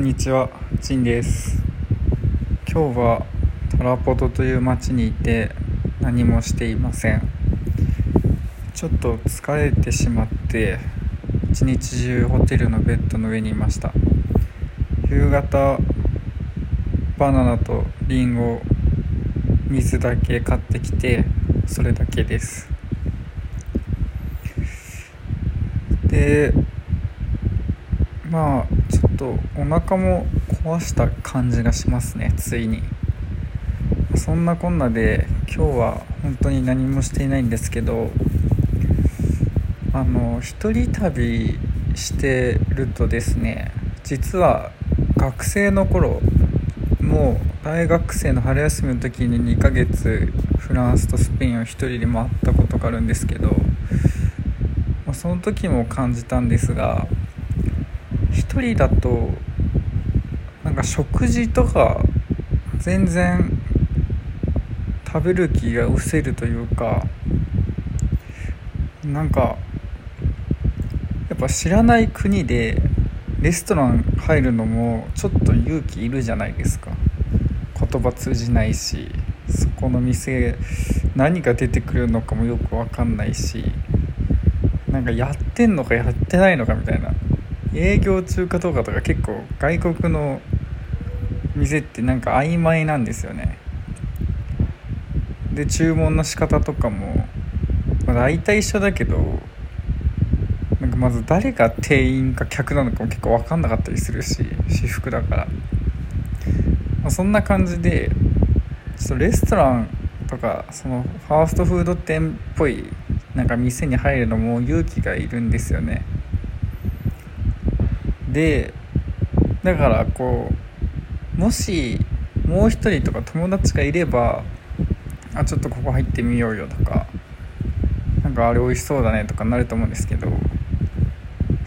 んにちは、ちんです。今日はトラポトという町にいて何もしていません。ちょっと疲れてしまって一日中ホテルのベッドの上にいました。夕方バナナとリンゴ水だけ買ってきてそれだけです。でまあちょっとお腹も壊した感じがしますねついに。そんなこんなで今日は本当に何もしていないんですけどあの一人旅してるとですね実は学生の頃もう大学生の春休みの時に2ヶ月フランスとスペインを一人で回ったことがあるんですけどまあその時も感じたんですが一人だとなんか食事とか全然食べる気が失せるというかなんかやっぱ知らない国でレストラン入るのもちょっと勇気いるじゃないですか。言葉通じないしそこの店何が出てくるのかもよく分かんないしなんかやってんのかやってないのかみたいな。営業中かどうかとか結構外国の店ってなんか曖昧なんですよね。で注文の仕方とかも、まあ、大体一緒だけどなんかまず誰が店員か客なのかも結構分かんなかったりするし私服だから、まあ、そんな感じでちょっとレストランとかそのファーストフード店っぽいなんか店に入るのも勇気がいるんですよね。でだからこうもしもう一人とか友達がいればあちょっとここ入ってみようよとかなんかあれ美味しそうだねとかなると思うんですけど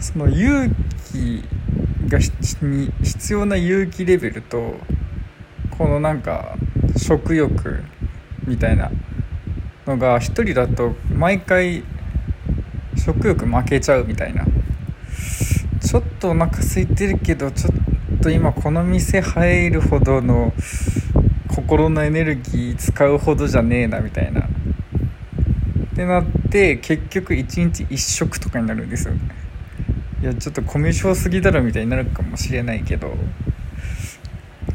その勇気がに必要な勇気レベルとこのなんか食欲みたいなのが一人だと毎回食欲負けちゃうみたいなちょっとお腹空いてるけどちょっと今この店入るほどの心のエネルギー使うほどじゃねえなみたいな。ってなって結局1日1食とかになるんですよ。いやちょっとコミュ障すぎだろみたいになるかもしれないけど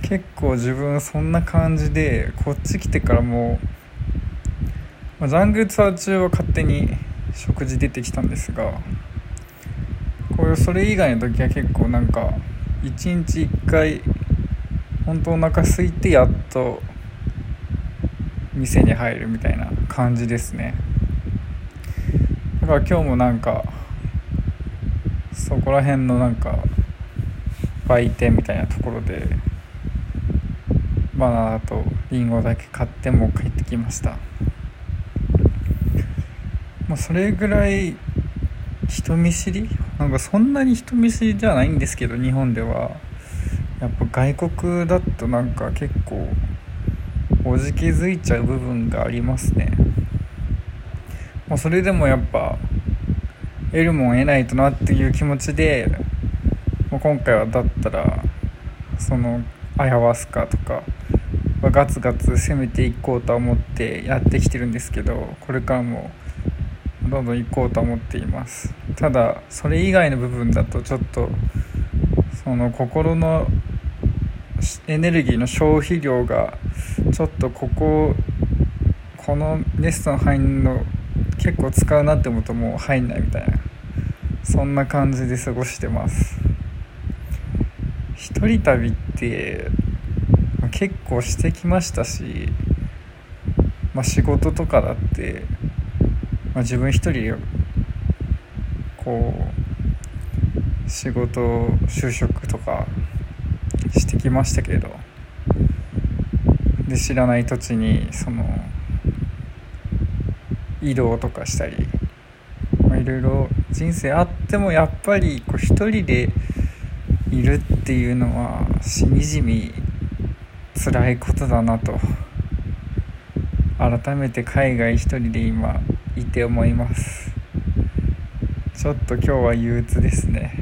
結構自分そんな感じでこっち来てからもう、まあ、ジャングルツアー中は勝手に食事出てきたんですがそれ以外の時は結構なんか1日1回本当お腹空いてやっと店に入るみたいな感じですね。だから今日もなんかそこら辺のなんか売店みたいなところでバナナとリンゴだけ買ってもう帰ってきました。まあそれぐらい人見知り？なんかそんなに人見知りではないんですけど日本では。やっぱ外国だとなんか結構おじけづいちゃう部分がありますね。まあそれでもやっぱ得るもん得ないとなっていう気持ちでもう今回はだったらそのアヤワスカとかガツガツ攻めていこうとは思ってやってきてるんですけどこれからもどんどん行こうと思っています。ただそれ以外の部分だとちょっとその心のエネルギーの消費量がちょっとこここのレストラン入んの結構使うなって思うともう入んないみたいなそんな感じで過ごしてます。一人旅って結構してきましたし、まあ、仕事とかだって、まあ、自分一人こう仕事就職とかしてきましたけどで知らない土地にその移動とかしたりまあいろいろ人生あってもやっぱりこう一人でいるっていうのはしみじみ辛いことだなと改めて海外一人で今いて思います。ちょっと今日は憂鬱ですね。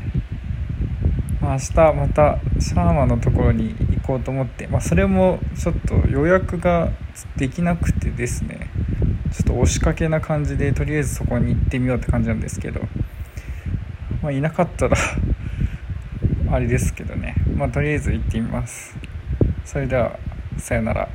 まあ、明日またシャーマンのところに行こうと思って、まあ、それもちょっと予約ができなくてですね。ちょっと押しかけな感じでとりあえずそこに行ってみようって感じなんですけど、まあ、いなかったらあれですけどね。まあとりあえず行ってみます。それではさよなら。